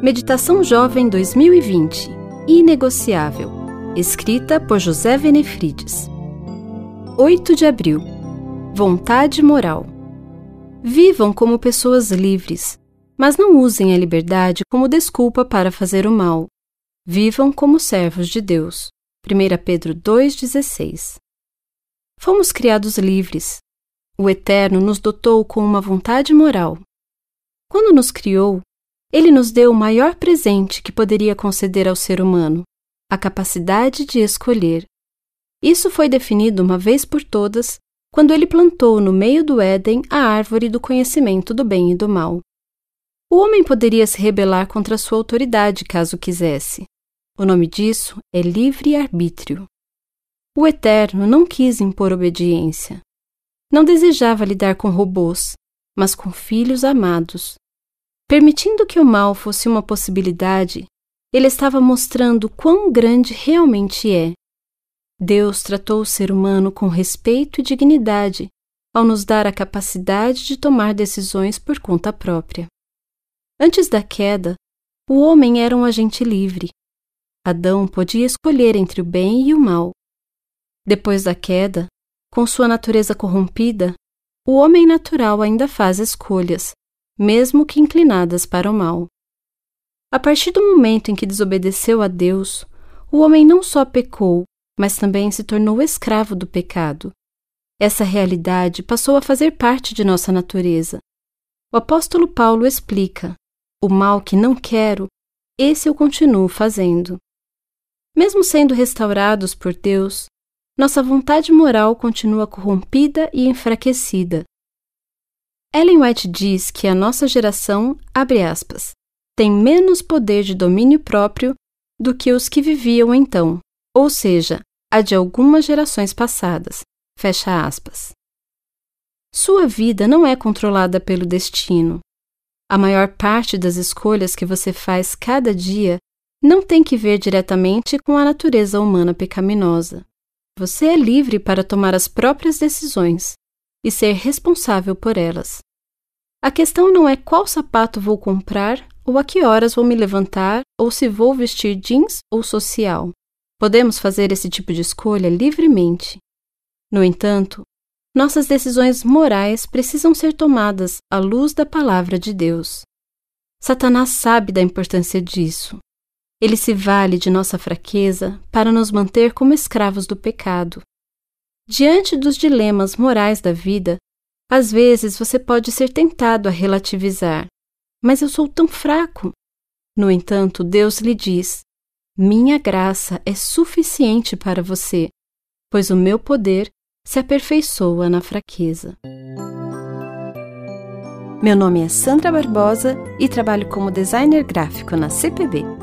Meditação Jovem 2020 Inegociável. Escrita por José Venefrides. 8 de abril. Vontade moral. Vivam como pessoas livres, mas não usem a liberdade como desculpa para fazer o mal. Vivam como servos de Deus. 1 Pedro 2,16 Fomos criados livres. O Eterno nos dotou com uma vontade moral. Quando nos criou, ele nos deu o maior presente que poderia conceder ao ser humano: a capacidade de escolher. Isso foi definido uma vez por todas quando ele plantou no meio do Éden a árvore do conhecimento do bem e do mal. O homem poderia se rebelar contra sua autoridade caso quisesse. O nome disso é livre-arbítrio. O Eterno não quis impor obediência. Não desejava lidar com robôs, mas com filhos amados, Permitindo que o mal fosse uma possibilidade, ele estava mostrando quão grande realmente é. Deus tratou o ser humano com respeito e dignidade ao nos dar a capacidade de tomar decisões por conta própria. Antes da queda, o homem era um agente livre. Adão podia escolher entre o bem e o mal. Depois da queda, com sua natureza corrompida, o homem natural ainda faz escolhas, mesmo que inclinadas para o mal. A partir do momento em que desobedeceu a Deus, o homem não só pecou, mas também se tornou escravo do pecado. Essa realidade passou a fazer parte de nossa natureza. O apóstolo Paulo explica: o mal que não quero, esse eu continuo fazendo. Mesmo sendo restaurados por Deus, nossa vontade moral continua corrompida e enfraquecida, Ellen White diz que a nossa geração, abre aspas, tem menos poder de domínio próprio do que os que viviam então, ou seja, a de algumas gerações passadas. Fecha aspas. Sua vida não é controlada pelo destino. A maior parte das escolhas que você faz cada dia não tem que ver diretamente com a natureza humana pecaminosa. Você é livre para tomar as próprias decisões e ser responsável por elas. A questão não é qual sapato vou comprar ou a que horas vou me levantar ou se vou vestir jeans ou social. Podemos fazer esse tipo de escolha livremente. No entanto, nossas decisões morais precisam ser tomadas à luz da palavra de Deus. Satanás sabe da importância disso. Ele se vale de nossa fraqueza para nos manter como escravos do pecado. Diante dos dilemas morais da vida, às vezes você pode ser tentado a relativizar, mas eu sou tão fraco. No entanto, Deus lhe diz: Minha graça é suficiente para você, pois o meu poder se aperfeiçoa na fraqueza. Meu nome é Sandra Barbosa e trabalho como designer gráfico na CPB.